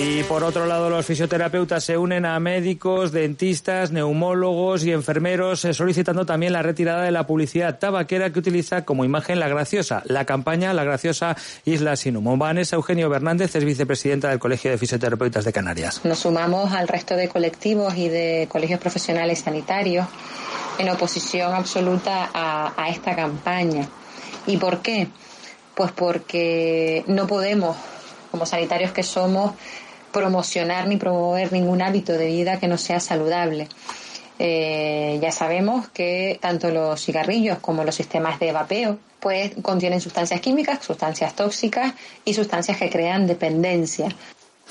Y por otro lado, los fisioterapeutas se unen a médicos, dentistas, neumólogos y enfermeros, eh, solicitando también la retirada de la publicidad tabaquera que utiliza como imagen la graciosa, la campaña La graciosa Isla Sin Humo. Vanessa Eugenio Bernández es vicepresidenta del Colegio de Fisioterapeutas de Canarias. Nos sumamos al resto de colectivos y de colegios profesionales sanitarios en oposición absoluta a, a esta campaña. ¿Y por qué? Pues porque no podemos, como sanitarios que somos, promocionar ni promover ningún hábito de vida que no sea saludable. Eh, ya sabemos que tanto los cigarrillos como los sistemas de vapeo pues contienen sustancias químicas, sustancias tóxicas y sustancias que crean dependencia.